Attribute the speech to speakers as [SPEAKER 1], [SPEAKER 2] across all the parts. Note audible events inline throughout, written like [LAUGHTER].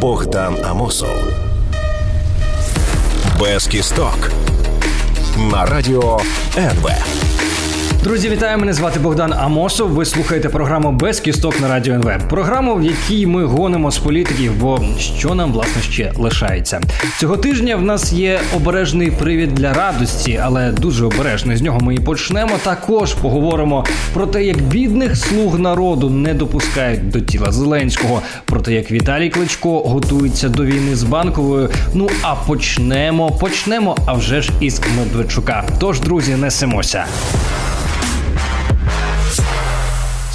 [SPEAKER 1] Богдан Амосов. Без кісток на радіо НВ.
[SPEAKER 2] Друзі, вітаю! Мене звати Богдан Амосов. Ви слухаєте програму без кісток на радіо НВ. Програму, в якій ми гонимо з політиків, бо що нам власне ще лишається цього тижня. В нас є обережний привід для радості, але дуже обережний. З нього ми і почнемо. Також поговоримо про те, як бідних слуг народу не допускають до тіла Зеленського, про те, як Віталій Кличко готується до війни з банковою. Ну а почнемо, почнемо, а вже ж із Медведчука. Тож, друзі, несемося.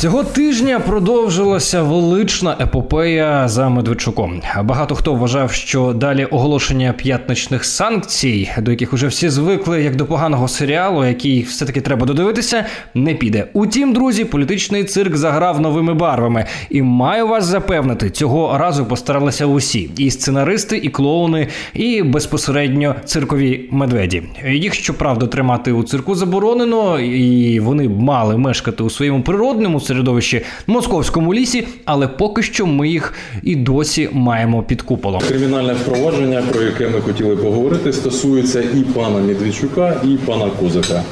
[SPEAKER 2] Цього тижня продовжилася велична епопея за Медведчуком. Багато хто вважав, що далі оголошення п'ятничних санкцій, до яких уже всі звикли, як до поганого серіалу, який все таки треба додивитися, не піде. Утім, друзі, політичний цирк заграв новими барвами, і маю вас запевнити, цього разу постаралися усі: і сценаристи, і клоуни, і безпосередньо циркові медведі. Їх щоправда тримати у цирку заборонено, і вони мали мешкати у своєму природному середовищі московському лісі, але поки що ми їх і досі маємо під куполом.
[SPEAKER 3] Кримінальне впровадження, про яке ми хотіли поговорити, стосується і пана Медведчука, і пана Козака.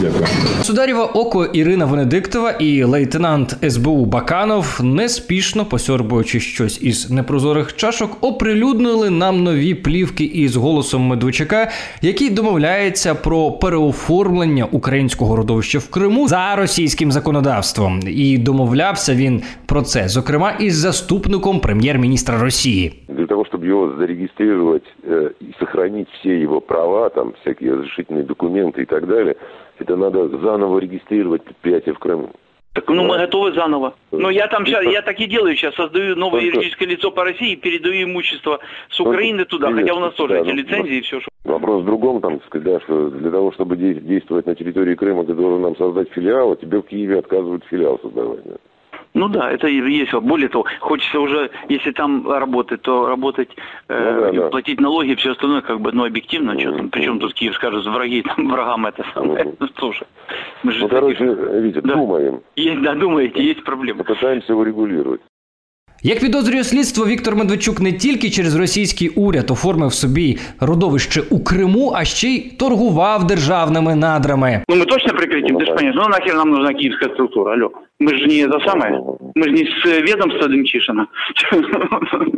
[SPEAKER 3] Дякую.
[SPEAKER 2] Сударєва око Ірина Венедиктова і лейтенант СБУ Баканов, неспішно посьорбуючи щось із непрозорих чашок, оприлюднили нам нові плівки із голосом Медведчука, який домовляється про переоформлення українського родовища в Криму за російським законодавством. І домовлявся він про це, зокрема, із заступником прем'єр-міністра Росії.
[SPEAKER 4] Для того, чтобы его зарегистрировать э, и сохранить все его права, там всякие разрешительные документы и так далее, это надо заново регистрировать предприятие в Крыму.
[SPEAKER 5] Так, ну мы готовы заново. Но я там сейчас, я так и делаю сейчас, создаю новое
[SPEAKER 4] Только-
[SPEAKER 5] юридическое лицо по России и передаю имущество с Украины туда,
[SPEAKER 4] Нет,
[SPEAKER 5] хотя у нас тоже
[SPEAKER 4] да,
[SPEAKER 5] эти
[SPEAKER 4] ну,
[SPEAKER 5] лицензии и все.
[SPEAKER 4] Вопрос в другом, там, так сказать, да, что для того, чтобы де- действовать на территории Крыма, ты должен нам создать филиал, а тебе в Киеве отказывают филиал создавать. да.
[SPEAKER 5] Ну да, это и есть. Более того, хочется уже, если там работать, то работать, э,
[SPEAKER 4] Ну да,
[SPEAKER 5] и
[SPEAKER 4] да.
[SPEAKER 5] платить налоги, все остальное как бы, ну, объективно, что
[SPEAKER 4] Мгм.
[SPEAKER 5] там, причем тут Киев скажет, враги, там, врагам это самое.
[SPEAKER 4] Мгм. [LAUGHS]
[SPEAKER 5] Ну, слушай, мы же
[SPEAKER 4] Ну, короче, Витя,
[SPEAKER 5] Да.
[SPEAKER 4] думаем,
[SPEAKER 5] есть, да, думаете, есть проблемы.
[SPEAKER 4] попытаемся его регулировать.
[SPEAKER 2] Як підозрює слідство, Віктор Медведчук не тільки через російський уряд оформив собі родовище у Криму, а ще й торгував державними надрами.
[SPEAKER 5] Ну мы точно прекратим,
[SPEAKER 4] Ну,
[SPEAKER 5] ты же
[SPEAKER 4] да.
[SPEAKER 5] понимаешь, ну нахер нам нужна киевская структура, алло. Мы же не это самое, мы же не с э, ведомства Демчишина. [LAUGHS]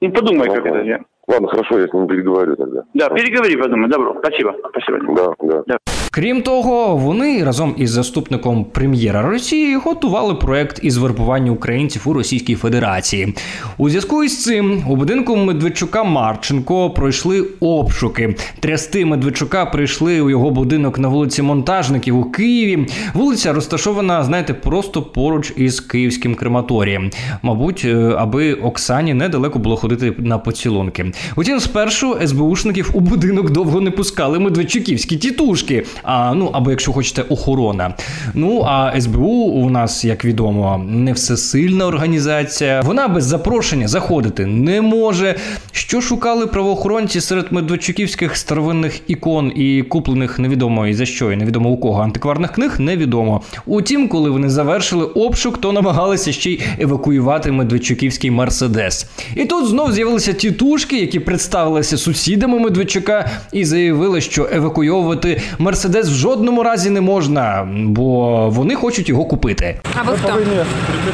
[SPEAKER 5] Не подумай, как
[SPEAKER 4] Ну,
[SPEAKER 5] это. я-
[SPEAKER 4] Ладно, хорошо, я с ним переговорю тогда.
[SPEAKER 5] Да, переговори, подумай, добро, спасибо, спасибо.
[SPEAKER 4] Да, да.
[SPEAKER 2] Крім того, вони разом із заступником прем'єра Росії готували проект із вербування українців у Російській Федерації. У зв'язку із цим у будинку Медведчука Марченко пройшли обшуки. Трясти Медведчука прийшли у його будинок на вулиці Монтажників у Києві. Вулиця розташована, знаєте, просто поруч із київським крематорієм. Мабуть, е, аби Оксані недалеко було ходити на поцілунки. Утім, спершу СБУшників у будинок довго не пускали медведчуківські тітушки. А ну або якщо хочете, охорона. Ну а СБУ у нас, як відомо, не всесильна організація. Вона без запрошення заходити не може. Що шукали правоохоронці серед медведчуківських старовинних ікон і куплених невідомо і за що, і невідомо у кого антикварних книг, невідомо. Утім, коли вони завершили обшук, то намагалися ще й евакуювати медведчуківський мерседес. І тут знов з'явилися тітушки, які представилися сусідами Медведчука і заявили, що евакуйовувати мерседес в жодному разі не можна, бо вони хочуть його купити.
[SPEAKER 6] А ви хто?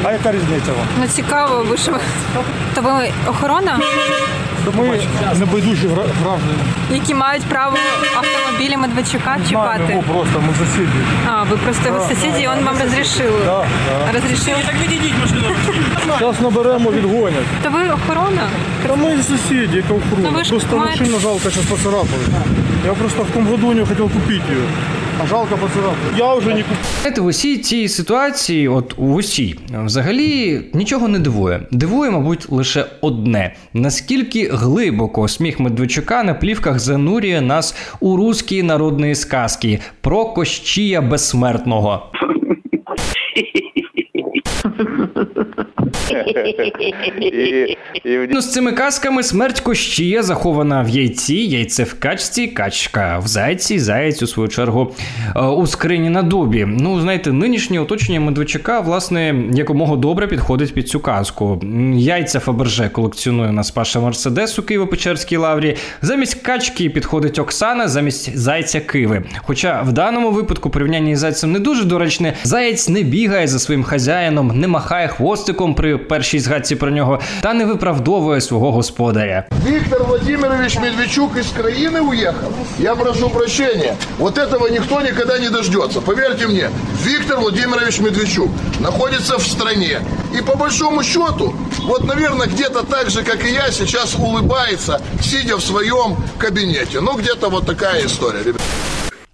[SPEAKER 7] А яка різниця вам?
[SPEAKER 6] Ну цікаво, ви що? То ви охорона,
[SPEAKER 7] ми небайдужі гра- граждані.
[SPEAKER 6] які мають право автомобілі Медведчука чіпати.
[SPEAKER 7] його просто, ми сусіди.
[SPEAKER 6] А, ви просто його сусіді, і він вам розрішив.
[SPEAKER 7] Да, да.
[SPEAKER 6] Розрішив.
[SPEAKER 7] Зараз наберемо, відгонять.
[SPEAKER 6] То ви охорона?
[SPEAKER 7] Та ми сусіди, яка
[SPEAKER 6] Ну,
[SPEAKER 7] охорона.
[SPEAKER 6] ви ж
[SPEAKER 7] Просто
[SPEAKER 6] маєте-
[SPEAKER 7] машина жалко, зараз поцарапали. Я просто в тому году хотів купити її. А жалко поцарапали. Я вже не купив.
[SPEAKER 2] Знаєте, в усій цій ситуації, от в усій, взагалі нічого не дивує. Дивує, мабуть, лише одне: наскільки глибоко сміх Медведчука на плівках занурює нас у русські народні сказки про Кощія безсмертного. Ну, з цими казками смерть Кощія захована в яйці, яйце в качці, качка в зайці, заєць, у свою чергу, е, у скрині на дубі. Ну, знаєте, нинішнє оточення Медведчука, власне, якомога добре підходить під цю казку. Яйця Фаберже колекціонує на Паша Мерседес у Києво-Печерській лаврі. Замість качки підходить Оксана, замість зайця Киви. Хоча в даному випадку порівняння із зайцем не дуже доречне. Заєць не бігає за своїм хазяїном, не махає хвостиком при першій згадці про нього та не виправдовує свого господаря.
[SPEAKER 8] Виктор Владимирович Медведчук из краины уехал? Я прошу прощения. Вот этого никто никогда не дождется. Поверьте мне, Виктор Владимирович Медведчук находится в стране. И по большому счету, вот, наверное, где-то так же, как и я, сейчас улыбается, сидя в своем кабинете. Ну, где-то вот такая история, ребят.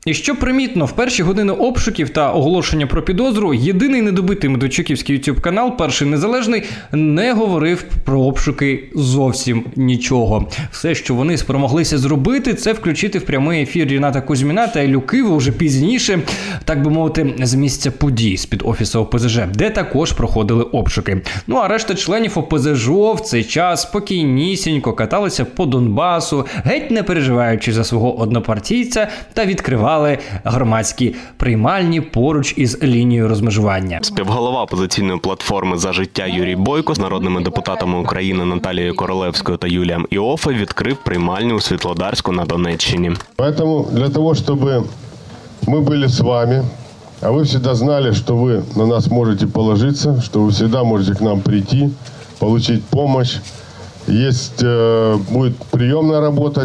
[SPEAKER 2] І що примітно, в перші години обшуків та оголошення про підозру, єдиний недобитий Медведчуківський YouTube канал, перший незалежний, не говорив про обшуки зовсім нічого. Все, що вони спромоглися зробити, це включити в прямий ефір Ріната Кузьміна та Ілю Киву вже пізніше, так би мовити, з місця подій з під офісу ОПЗЖ, де також проходили обшуки. Ну а решта членів ОПЗЖ в цей час спокійнісінько каталися по Донбасу, геть не переживаючи за свого однопартійця, та відкривали громадські приймальні поруч із лінією розмежування.
[SPEAKER 9] Співголова опозиційної платформи за життя Юрій Бойко з народними депутатами України Наталією Королевською та Юлієм Іофе відкрив приймальню у Світлодарську на Донеччині.
[SPEAKER 10] Поэтому для того, чтобы мы были с вами, а вы всегда знали, что вы на нас можете положиться, что вы всегда можете к нам прийти, получить помощь. Есть, э, будет приемная работа.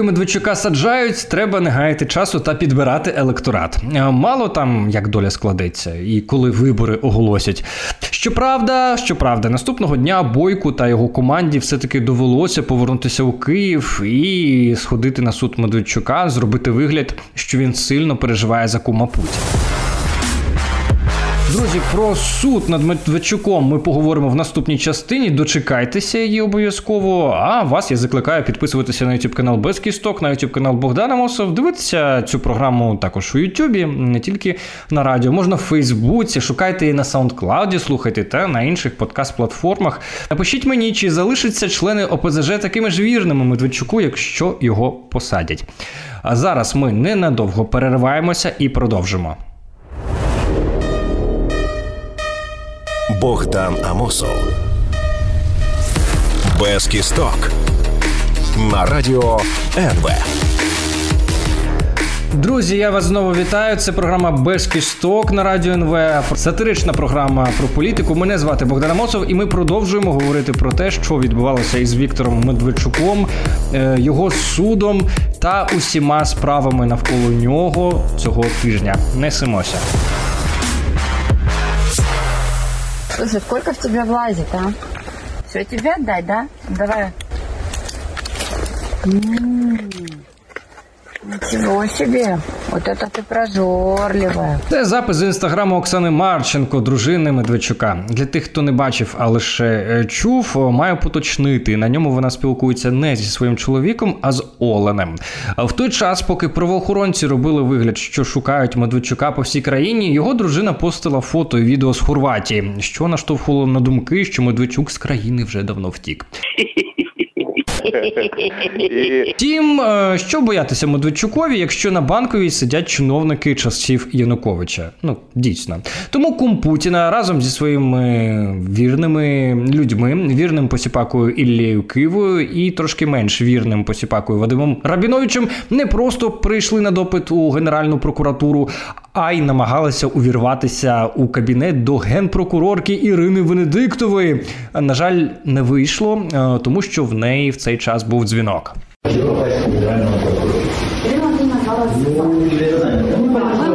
[SPEAKER 2] Медведчука саджають, треба не гаяти часу та підбирати електорат. Е, Мало там як доля складеться, і коли вибори оголосять. Щоправда, щоправда, наступного дня Бойку та його команді все-таки довелося повернутися у Київ і сходити на суд Медведчука, зробити вигляд, що він сильно переживає за кума Путіна. Друзі, про суд над Медведчуком ми поговоримо в наступній частині. Дочекайтеся її обов'язково. А вас я закликаю підписуватися на YouTube канал Без Кісток, на YouTube канал Богдана Мосов. Дивитися цю програму також у Ютубі, не тільки на радіо. Можна в Фейсбуці, шукайте її на SoundCloud, слухайте та на інших подкаст-платформах. Напишіть мені, чи залишаться члени ОПЗЖ такими ж вірними Медведчуку, якщо його посадять. А зараз ми ненадовго перериваємося і продовжимо.
[SPEAKER 1] Богдан Амосов. Без кісток. На радіо НВ.
[SPEAKER 2] Друзі, я вас знову вітаю. Це програма Без кісток на радіо НВ. Сатирична програма про політику. Мене звати Богдан Амосов, і ми продовжуємо говорити про те, що відбувалося із Віктором Медведчуком, е, його судом та усіма справами навколо нього цього тижня. Несемося.
[SPEAKER 11] Слушай, сколько в тебя влазит, а? Все тебе отдать, да? Давай. М, Ничего себе. Вот это ты прожорливая.
[SPEAKER 2] Це запис з інстаграму Оксани Марченко, дружини Медведчука. Для тих, хто не бачив, а лише е, чув, маю поточнити. На ньому вона спілкується не зі своїм чоловіком, а з Оленем. В той час, поки правоохоронці робили вигляд, що шукають Медведчука по всій країні, його дружина постила фото і відео з Хорватії, що наштовхувало на думки, що Медведчук з країни вже давно втік. [LAUGHS] [LAUGHS] Втім, е, що боятися Медведчукові, якщо на банковій сидять чиновники часів Януковича? Ну, дійсно. Тому кум Путіна разом зі своїми вірними людьми, вірним посіпакою Іллею Кивою і трошки менш вірним посіпакою Вадимом Рабіновичем не просто прийшли на допит у Генеральну прокуратуру, а й намагалася увірватися у кабінет до генпрокурорки Ірини Венедиктової. На жаль, не вийшло, е, тому що в неї в цей час був дзвінок.
[SPEAKER 11] Ми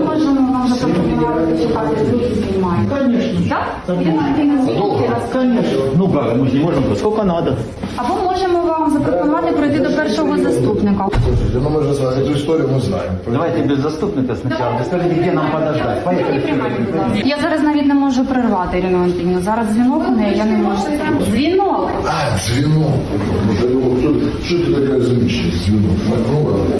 [SPEAKER 11] можемо вам запропонувати знімають. Так?
[SPEAKER 12] Конечно. Ну как, мы же не можем, сколько надо.
[SPEAKER 11] Або можемо вам запропонувати пройти до першого заступника.
[SPEAKER 8] Слушайте, ну мы же знаем, эту историю мы знаем.
[SPEAKER 12] Давайте без заступника сначала. Вы скажите, где нам подождать. Поехали.
[SPEAKER 11] Я зараз навіть не можу прервати Ірину Антонівну. Зараз дзвінок у неї, я не можу. Дзвінок!
[SPEAKER 8] А, звено. Ну, Что ты такая замечательная? Звено. Ну, ладно.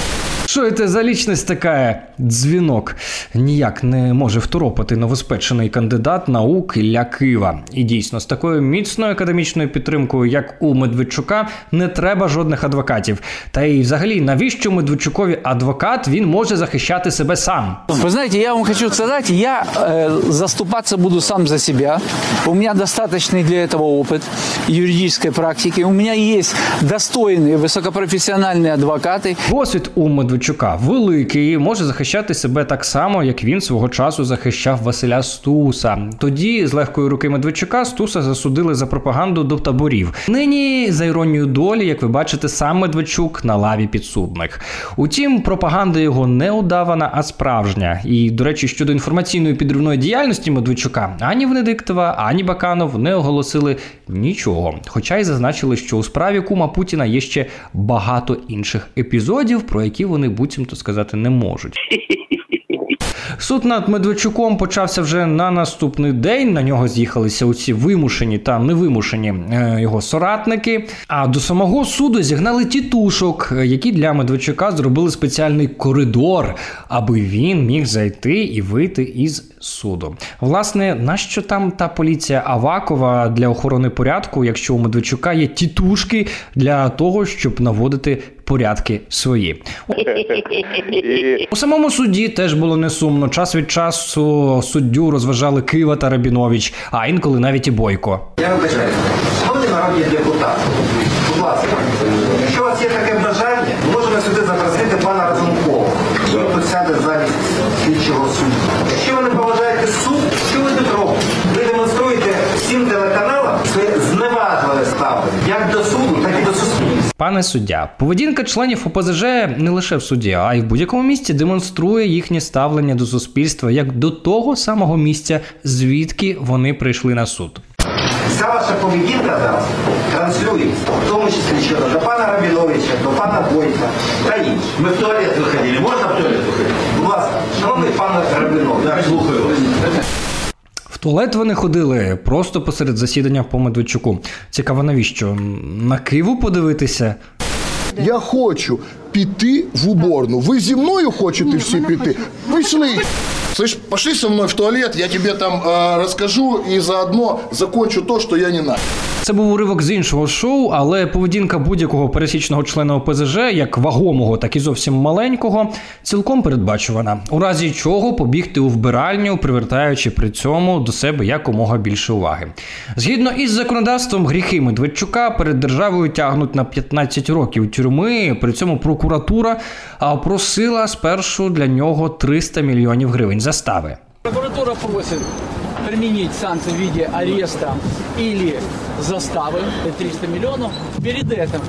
[SPEAKER 2] Що це за лічність така дзвінок? Ніяк не може второпати новоспечений кандидат наук Ілля Кива. І дійсно, з такою міцною академічною підтримкою, як у Медведчука, не треба жодних адвокатів. Та й взагалі, навіщо Медведчукові адвокат? Він може захищати себе сам.
[SPEAKER 13] Вы знаете, я вам хочу сказать, я э, заступаться буду сам за себя. У меня достаточный для этого опыт юридической практики. У меня есть достойные, высокопрофессиональные адвокаты.
[SPEAKER 2] Досвід у Медведчука великий, може захищати себе так само, як він свого часу захищав Василя Стуса. Тоді з легкої руки Медведчука Стуса засудили за пропаганду до таборів. Нині за іронією долі, як ви бачите, сам Медведчук на лаві підсудних. Утім, пропаганда його не удавана, а справжня. І, до речі, щодо інформаційної підривної діяльності Медведчука, ані Венедиктова, ані Баканов не оголосили нічого. Хоча й зазначили, що у справі кума Путіна є ще багато інших епізодів, про які вони буцімто сказати не можуть. [LAUGHS] Суд над Медведчуком почався вже на наступний день. На нього з'їхалися усі вимушені та невимушені е, його соратники. А до самого суду зігнали тітушок, е, які для Медведчука зробили спеціальний коридор, аби він міг зайти і вийти із суду. Власне, нащо там та поліція Авакова для охорони порядку, якщо у Медведчука є тітушки для того, щоб наводити порядки свої. У самому суді теж було не сумно. Час від часу суддю розважали Кива та Рабінович, а інколи навіть і Бойко.
[SPEAKER 14] Я вибачаюся. Шановні народні депутати, будь ласка, якщо у вас є таке бажання, можемо сюди запросити пана Разумкова. Він тут сяде замість слідчого судді. Якщо ви не поважаєте суд, що ви тут робите? Ви демонструєте всім телеканалам своє зневажливе ставлення як до суду, так і до суспільства.
[SPEAKER 2] Пане суддя, поведінка членів ОПЗЖ не лише в суді, а й в будь-якому місці демонструє їхнє ставлення до суспільства як до того самого місця, звідки вони прийшли на суд.
[SPEAKER 14] Вся ваша поведінка зараз транслюється, в тому числі щодо до пана Рабіновича, до пана Бойка та інших. Ми в туалет виходили. Можна в туалет виходити? Будь ласка, шановний пан Рабінович, я слухаю вас.
[SPEAKER 2] Туалет вони ходили просто посеред засідання по Медведчуку. Цікаво, навіщо? На Киву подивитися?
[SPEAKER 8] Я хочу піти в уборну. Ви зі мною хочете всі піти? Пішли. Слышь, пошли со мной в туалет, я тебе там э, расскажу и заодно закончу то, что я не на.
[SPEAKER 2] Це був уривок з іншого шоу, але поведінка будь-якого пересічного члена ОПЗЖ, як вагомого, так і зовсім маленького, цілком передбачувана. У разі чого побігти у вбиральню, привертаючи при цьому до себе якомога більше уваги. Згідно із законодавством, гріхи Медведчука перед державою тягнуть на 15 років тюрми. При цьому прокуратура просила спершу для нього 300 мільйонів гривень застави.
[SPEAKER 13] Прокуратура просит применить санкции в виде ареста или заставы, это 300 миллионов. Перед этим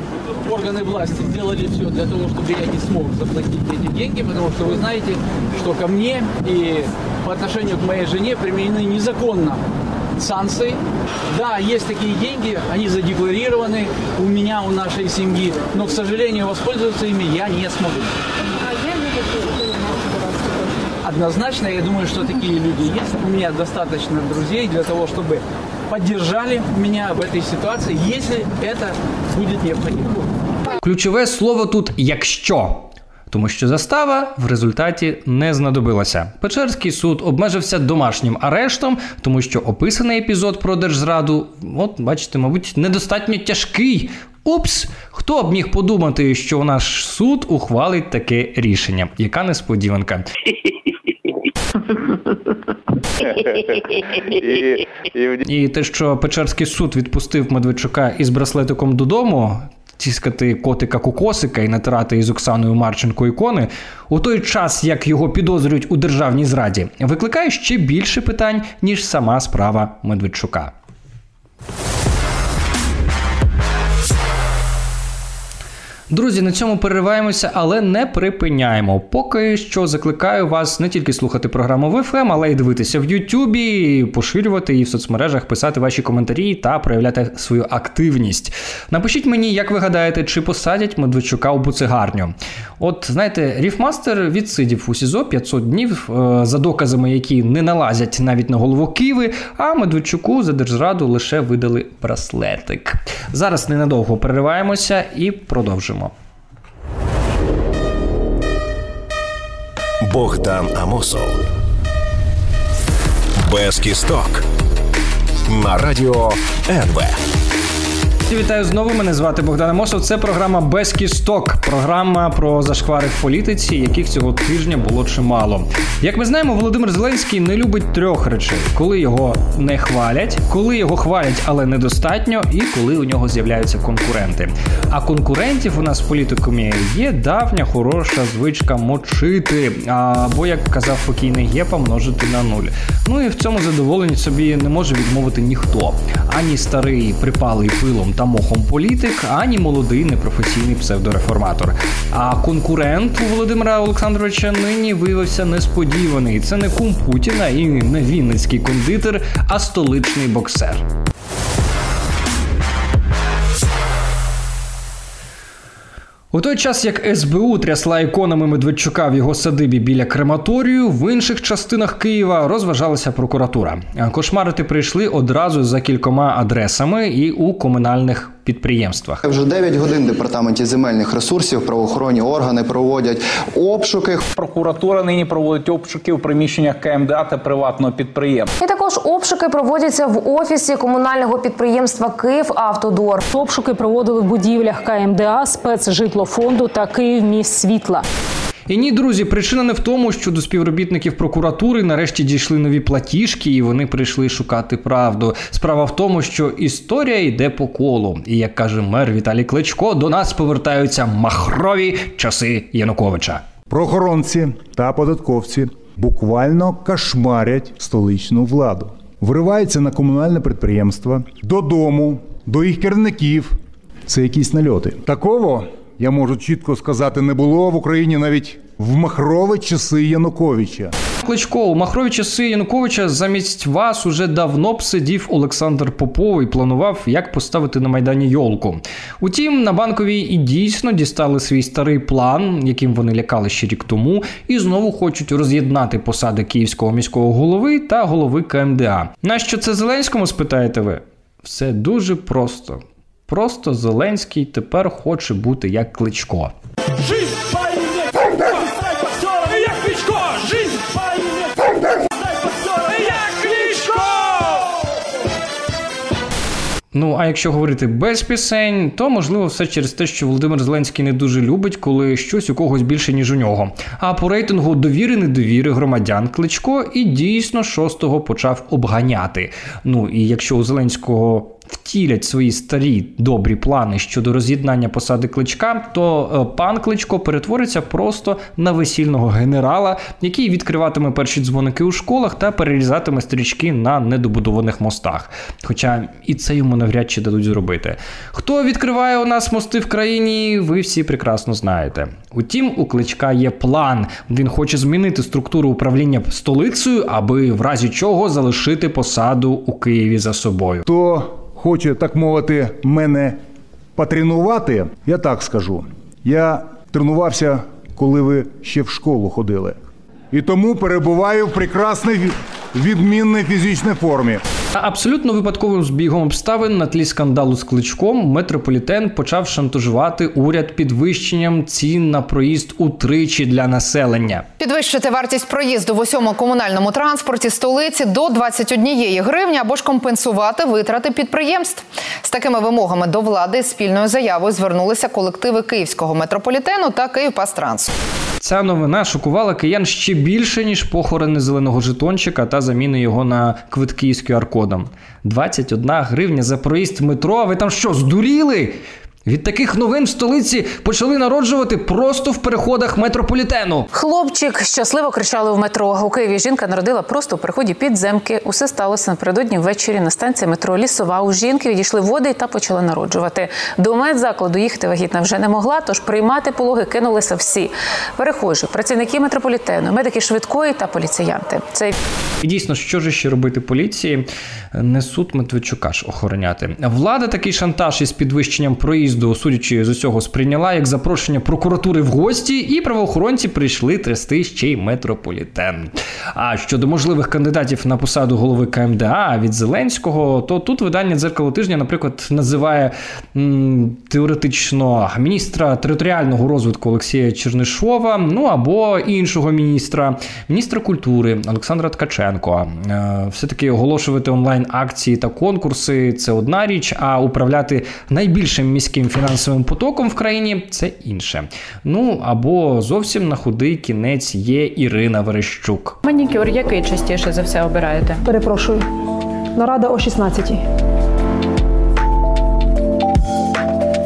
[SPEAKER 13] органы власти сделали все для того, чтобы я не смог заплатить эти деньги, потому что вы знаете, что ко мне и по отношению к моей жене применены незаконно санкции. Да, есть такие деньги, они задекларированы у меня, у нашей семьи, но, к сожалению, воспользоваться ими я не смогу. Однозначно, я думаю, что такие люди есть. У меня достаточно друзей для того, чтобы поддержали меня в этой ситуации, если это будет необходимо.
[SPEAKER 2] Ключове слово тут якщо. Тому що застава в результаті не знадобилася. Печерський суд обмежився домашнім арештом, тому що описаний епізод про держзраду, от бачите, мабуть, недостатньо тяжкий. Упс, хто б міг подумати, що наш суд ухвалить таке рішення? Яка несподіванка? [LAUGHS] І те, що Печерський суд відпустив Медведчука із браслетиком додому, тіскати котика кукосика і натирати із Оксаною Марченко ікони, у той час, як його підозрюють у державній зраді, викликає ще більше питань, ніж сама справа Медведчука. Друзі, на цьому перериваємося, але не припиняємо. Поки що закликаю вас не тільки слухати програму в FM, але й дивитися в Ютубі, поширювати її в соцмережах, писати ваші коментарі та проявляти свою активність. Напишіть мені, як ви гадаєте, чи посадять Медведчука у буцегарню. От знаєте, Ріфмастер відсидів у СІЗО 500 днів е, за доказами, які не налазять навіть на голову Киви, а Медведчуку за держраду лише видали браслетик. Зараз ненадовго перериваємося і продовжимо.
[SPEAKER 1] Богдан Амосов. Без кісток. На радіо НВ.
[SPEAKER 2] Вітаю знову. Мене звати Богдан Амосов. Це програма без кісток. Програма про зашквари в політиці, яких цього тижня було чимало. Як ми знаємо, Володимир Зеленський не любить трьох речей: коли його не хвалять, коли його хвалять, але недостатньо, і коли у нього з'являються конкуренти. А конкурентів у нас в політикумі є давня хороша звичка мочити. Або, як казав покійний Гепа, множити на нуль. Ну і в цьому задоволенні собі не може відмовити ніхто. Ані старий припалий пилом та мохом політик, ані молодий непрофесійний псевдореформатор. А конкурент у Володимира Олександровича нині виявився несподіваний. Це не кум Путіна і не вінницький кондитер, а столичний боксер. У той час, як СБУ трясла іконами Медведчука в його садибі біля крематорію, в інших частинах Києва розважалася прокуратура. Кошмарити прийшли одразу за кількома адресами і у комунальних підприємствах.
[SPEAKER 15] Вже 9 годин в департаменті земельних ресурсів правоохоронні органи проводять обшуки.
[SPEAKER 16] Прокуратура нині проводить обшуки у приміщеннях КМДА та приватного підприємства.
[SPEAKER 17] І також обшуки проводяться в офісі комунального підприємства «Київавтодор».
[SPEAKER 18] Обшуки проводили в будівлях КМДА, спецжитлофонду та Київміст світла.
[SPEAKER 2] І ні, друзі, причина не в тому, що до співробітників прокуратури нарешті дійшли нові платіжки, і вони прийшли шукати правду. Справа в тому, що історія йде по колу. І як каже мер Віталій Кличко, до нас повертаються махрові часи Януковича.
[SPEAKER 19] Прохоронці та податковці буквально кошмарять столичну владу, вриваються на комунальне підприємство, додому, до їх керівників. Це якісь нальоти. Такого я можу чітко сказати, не було в Україні навіть в махрові часи Януковича.
[SPEAKER 2] Кличко, у махрові часи Януковича замість вас уже давно б сидів Олександр Попов і планував, як поставити на майдані йолку. Утім, на банковій і дійсно дістали свій старий план, яким вони лякали ще рік тому, і знову хочуть роз'єднати посади київського міського голови та голови КМДА. Нащо це Зеленському? Спитаєте ви? Все дуже просто. Просто Зеленський тепер хоче бути як кличко. Ну а якщо говорити без пісень, то можливо все через те, що Володимир Зеленський не дуже любить, коли щось у когось більше ніж у нього. А по рейтингу довіри недовіри громадян Кличко і дійсно шостого почав обганяти. Ну і якщо у Зеленського втілять свої старі добрі плани щодо роз'єднання посади кличка, то е, пан Кличко перетвориться просто на весільного генерала, який відкриватиме перші дзвоники у школах та перерізатиме стрічки на недобудованих мостах. Хоча і це йому навряд чи дадуть зробити. Хто відкриває у нас мости в країні, ви всі прекрасно знаєте. Утім, у кличка є план. Він хоче змінити структуру управління столицею, аби в разі чого залишити посаду у Києві за собою.
[SPEAKER 19] То хоче, так мовити, мене потренувати, я так скажу. Я тренувався, коли ви ще в школу ходили. І тому перебуваю в прекрасній відмінній фізичній формі.
[SPEAKER 2] Абсолютно випадковим збігом обставин на тлі скандалу з кличком метрополітен почав шантажувати уряд підвищенням цін на проїзд утричі для населення.
[SPEAKER 20] Підвищити вартість проїзду в усьому комунальному транспорті столиці до 21 гривні або ж компенсувати витрати підприємств. З такими вимогами до влади спільною заявою звернулися колективи київського метрополітену та Київпастрансу.
[SPEAKER 2] Ця новина шокувала киян ще більше ніж похорони зеленого жетончика та заміни його на квитки з QR-кодом. 21 гривня за проїзд в метро. А ви там що, здуріли? Від таких новин в столиці почали народжувати просто в переходах метрополітену.
[SPEAKER 17] Хлопчик щасливо кричали в метро. У Києві жінка народила просто у переході підземки. Усе сталося напередодні ввечері на станції метро Лісова. У жінки відійшли води та почали народжувати. До медзакладу їхати вагітна вже не могла, тож приймати пологи кинулися всі перехожі, працівники метрополітену, медики швидкої та поліціянти. Це
[SPEAKER 2] і дійсно, що ж ще робити поліції? Не суд Медведчука ж охороняти. Влада такий шантаж із підвищенням проїзду приїзду, судячи з усього, сприйняла як запрошення прокуратури в гості, і правоохоронці прийшли трясти ще й метрополітен. А щодо можливих кандидатів на посаду голови КМДА від Зеленського, то тут видання дзеркало тижня, наприклад, називає м, теоретично міністра територіального розвитку Олексія Чернишова, ну або іншого міністра, міністра культури Олександра Ткаченко. Е, Все-таки оголошувати онлайн акції та конкурси це одна річ, а управляти найбільшим міським фінансовим потоком в країні це інше. Ну або зовсім на худий кінець є Ірина Верещук.
[SPEAKER 21] Манікюр який частіше за все обираєте?
[SPEAKER 22] Перепрошую. Нарада о 16-й.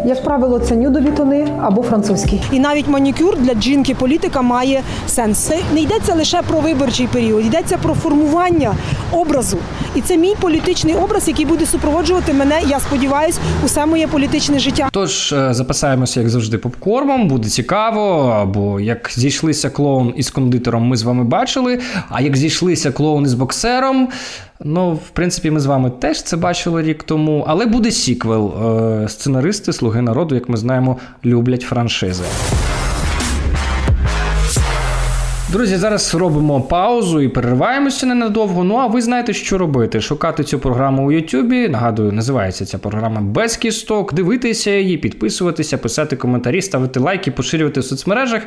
[SPEAKER 22] Як правило, це нюдові тони або французькі.
[SPEAKER 23] І навіть манікюр для жінки-політика має сенс. Це не йдеться лише про виборчий період, йдеться про формування образу. І це мій політичний образ, який буде супроводжувати мене, я сподіваюся, усе моє політичне життя.
[SPEAKER 2] Тож е, запасаємося, як завжди, попкормом, буде цікаво. Бо як зійшлися клоун із кондитером, ми з вами бачили. А як зійшлися клоун із боксером, ну, в принципі, ми з вами теж це бачили рік тому. Але буде сіквел. Е, Сценаристи Слуги народу, як ми знаємо, люблять франшизи. Друзі, зараз робимо паузу і перериваємося ненадовго. Ну а ви знаєте, що робити? Шукати цю програму у Ютубі. Нагадую, називається ця програма без кісток. Дивитися її, підписуватися, писати коментарі, ставити лайки, поширювати в соцмережах.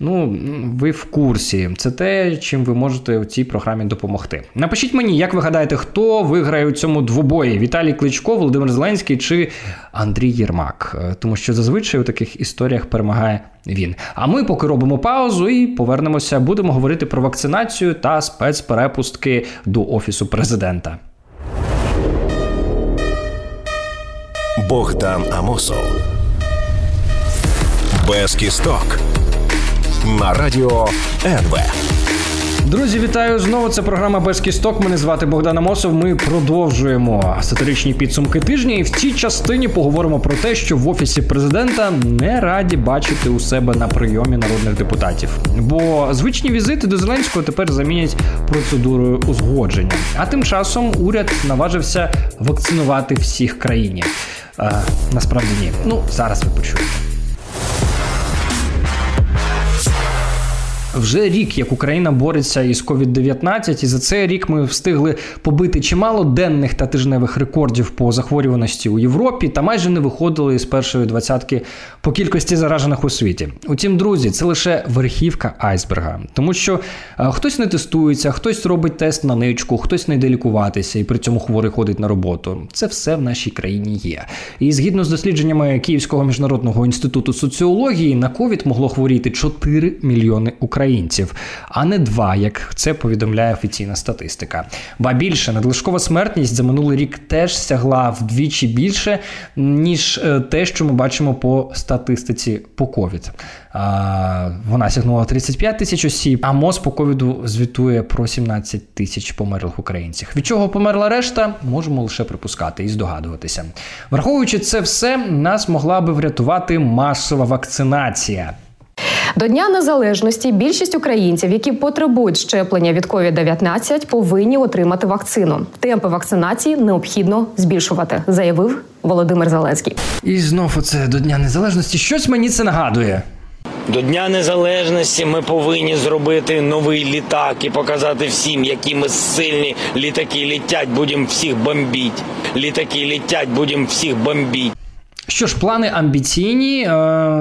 [SPEAKER 2] Ну, ви в курсі. Це те, чим ви можете у цій програмі допомогти. Напишіть мені, як ви гадаєте, хто виграє у цьому двобої: Віталій Кличко, Володимир Зеленський чи Андрій Єрмак. Е, Тому що зазвичай у таких історіях перемагає він. А ми поки робимо паузу і повернемося, будемо говорити про вакцинацію та спецперепустки до офісу президента.
[SPEAKER 1] Богдан Амосов. Без кісток. На радіо НВ.
[SPEAKER 2] Друзі, вітаю знову. Це програма без кісток. Мене звати Богдан Амосов. Ми продовжуємо сатиричні підсумки тижня. І в цій частині поговоримо про те, що в офісі президента не раді бачити у себе на прийомі народних депутатів. Бо звичні візити до Зеленського тепер замінять процедурою узгодження. А тим часом уряд наважився вакцинувати всіх країні. Е, насправді ні. Ну зараз ви почуєте. Вже рік, як Україна бореться із COVID-19, і за цей рік ми встигли побити чимало денних та тижневих рекордів по захворюваності у Європі та майже не виходили з першої двадцятки по кількості заражених у світі. Утім, друзі, це лише верхівка айсберга, тому що е, хтось не тестується, хтось робить тест на ничку, хтось не йде лікуватися, і при цьому хворий ходить на роботу. Це все в нашій країні є. І згідно з дослідженнями Київського міжнародного інституту соціології, на ковід могло хворіти 4 мільйони українців, а не 2, як це повідомляє офіційна статистика. Ба більше надлишкова смертність за минулий рік теж сягла вдвічі більше, ніж е, те, що ми бачимо по статистиці по ковід. Вона сягнула 35 тисяч осіб, а МОЗ по ковіду звітує про 17 тисяч померлих українців. Від чого померла решта, можемо лише припускати і здогадуватися. Враховуючи це все, нас могла би врятувати масова вакцинація.
[SPEAKER 24] До Дня Незалежності більшість українців, які потребують щеплення від COVID-19, повинні отримати вакцину. Темпи вакцинації необхідно збільшувати, заявив Володимир Зеленський.
[SPEAKER 2] І знов оце до Дня Незалежності. Щось мені це нагадує.
[SPEAKER 25] До Дня Незалежності ми повинні зробити новий літак і показати всім, які ми сильні. Літаки літять, будемо всіх бомбіть. Літаки літять, будемо всіх бомбіть.
[SPEAKER 2] Що ж, плани амбіційні. Е,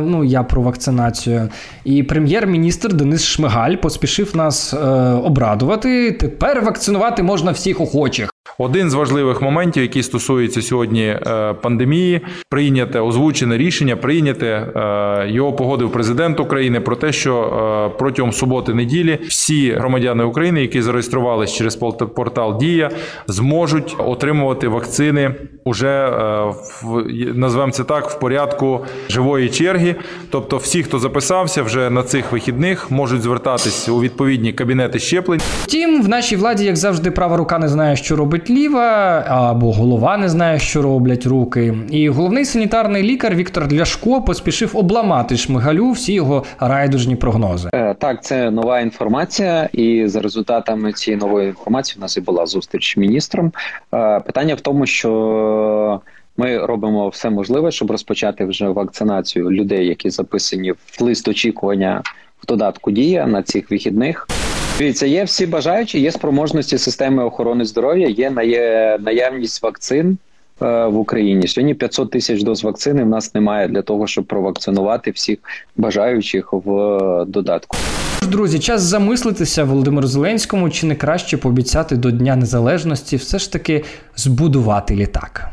[SPEAKER 2] ну я про вакцинацію. І прем'єр-міністр Денис Шмигаль поспішив нас е, обрадувати. Тепер вакцинувати можна всіх охочих.
[SPEAKER 26] Один з важливих моментів, який стосується сьогодні е, пандемії, прийняте озвучене рішення, прийняте е, його погодив президент України про те, що е, протягом суботи-неділі всі громадяни України, які зареєструвалися через портал Дія, зможуть отримувати вакцини уже в назвемо це так в порядку живої черги. Тобто, всі, хто записався вже на цих вихідних, можуть звертатись у відповідні кабінети щеплень.
[SPEAKER 2] Втім, в нашій владі, як завжди, права рука не знає, що робить ліва, або голова не знає, що роблять руки. І головний санітарний лікар Віктор Ляшко поспішив обламати шмигалю всі його райдужні прогнози.
[SPEAKER 27] Е, Так, це нова інформація, і за результатами цієї нової інформації у нас і була зустріч з міністром. Е, Питання в тому, що Ми робимо все можливе, щоб розпочати вже вакцинацію людей, які записані в лист очікування в додатку Дія на цих вихідних. Дивіться, є всі бажаючі, є спроможності системи охорони здоров'я, є наявність вакцин е, в Україні. Сьогодні 500 тисяч доз вакцини в нас немає для того, щоб провакцинувати всіх бажаючих в додатку.
[SPEAKER 2] Друзі, час замислитися Володимиру Зеленському, чи не краще пообіцяти до Дня Незалежності все ж таки збудувати літак.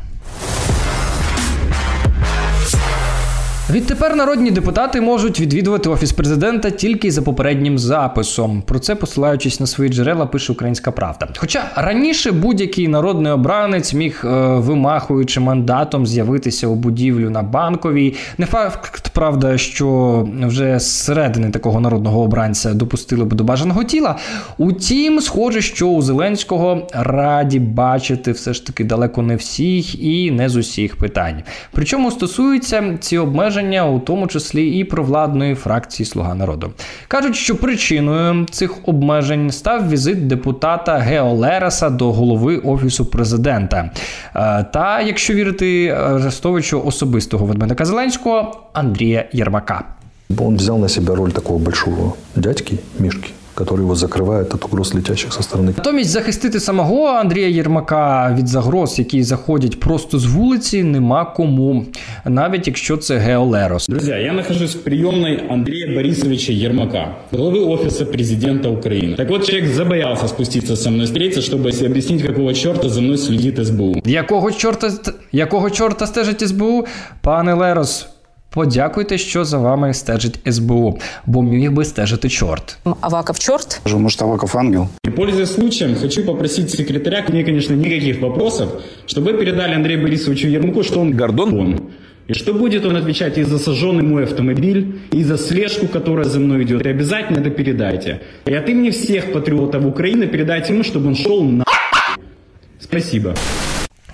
[SPEAKER 2] Відтепер народні депутати можуть відвідувати офіс президента тільки за попереднім записом. Про це посилаючись на свої джерела, пише Українська Правда. Хоча раніше будь-який народний обранець міг, е, вимахуючи мандатом, з'явитися у будівлю на банковій. Не факт, правда, що вже зсередини такого народного обранця допустили б до бажаного тіла. Утім, схоже, що у Зеленського раді бачити все ж таки далеко не всіх і не з усіх питань. Причому стосуються ці обмеження у тому числі і провладної фракції Слуга народу. Кажуть, що причиною цих обмежень став візит депутата Гео Лереса до голови офісу президента. Е, Та, якщо вірити Арестовичу особистого ведмедика Зеленського Андрія Єрмака.
[SPEAKER 28] бо він взяв на себе роль такого большого дядьки, Мишки, который его закрывает от угроз летящих со стороны.
[SPEAKER 2] Натомість захистити самого Андрія Єрмака від загроз, які заходять просто з вулиці, нема кому, навіть якщо це Гео Лерос.
[SPEAKER 29] Друзья, я нахожусь в приемной Андрея Борисовича Ермака, главы офиса президента Украины. Так вот, человек забоялся спуститься со мной встретиться, чтобы объяснить, какого черта за мной следит СБУ.
[SPEAKER 2] Якого чорта якого чорта стежить СБУ? Пане Лерос, подякуйте, що за вами стежить СБУ, бо міг би стежити чорт.
[SPEAKER 17] Аваков чорт?
[SPEAKER 28] Может, Аваков ангел?
[SPEAKER 29] И пользуясь случаем, хочу попросить секретаря, мне, конечно, никаких вопросов, чтобы вы передали Андрею Борисовичу Ермаку, что он гордон. Он. И что будет он отвечать и за сожженный мой автомобиль, и за слежку, которая за мной идет. И обязательно это передайте. И от имени всех патриотов Украины передайте ему, чтобы он шел на... Спасибо.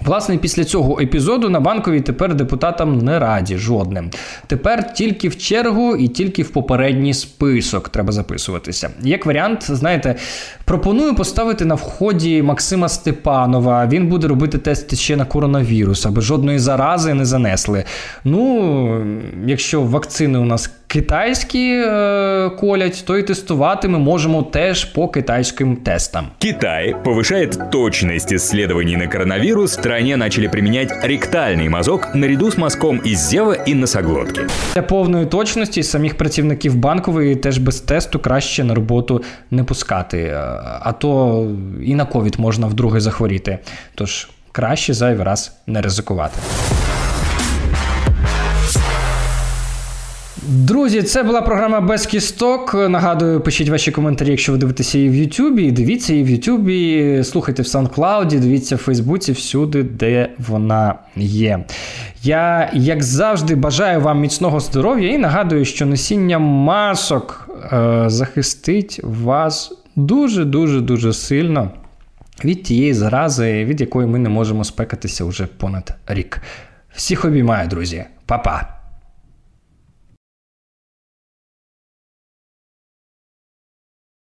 [SPEAKER 2] Власне, після цього епізоду на банковій тепер депутатам не раді жодним. Тепер тільки в чергу і тільки в попередній список треба записуватися. Як варіант, знаєте, пропоную поставити на вході Максима Степанова. Він буде робити тести ще на коронавірус, аби жодної зарази не занесли. Ну, якщо вакцини у нас китайські е, колять, то і тестувати ми можемо теж по китайським тестам.
[SPEAKER 30] Китай повышает точность исследований на коронавирус. В стране начали применять ректальный мазок наряду с мазком из зева и носоглотки.
[SPEAKER 2] Для повної точності самих працівників банкової теж без тесту краще на роботу не пускати, Е, а то і на ковід можна вдруге захворіти. Тож краще зайвий раз не ризикувати. Друзі, це була програма без кісток. Нагадую, пишіть ваші коментарі, якщо ви дивитеся її в Ютубі. Дивіться її в Ютубі, слухайте в SoundCloud, дивіться в Фейсбуці, всюди, де вона є. Я, як завжди, бажаю вам міцного здоров'я і нагадую, що носіння масок е, захистить вас дуже-дуже дуже сильно від тієї зарази, від якої ми не можемо спекатися вже понад рік. Всіх обіймаю, друзі. Па-па!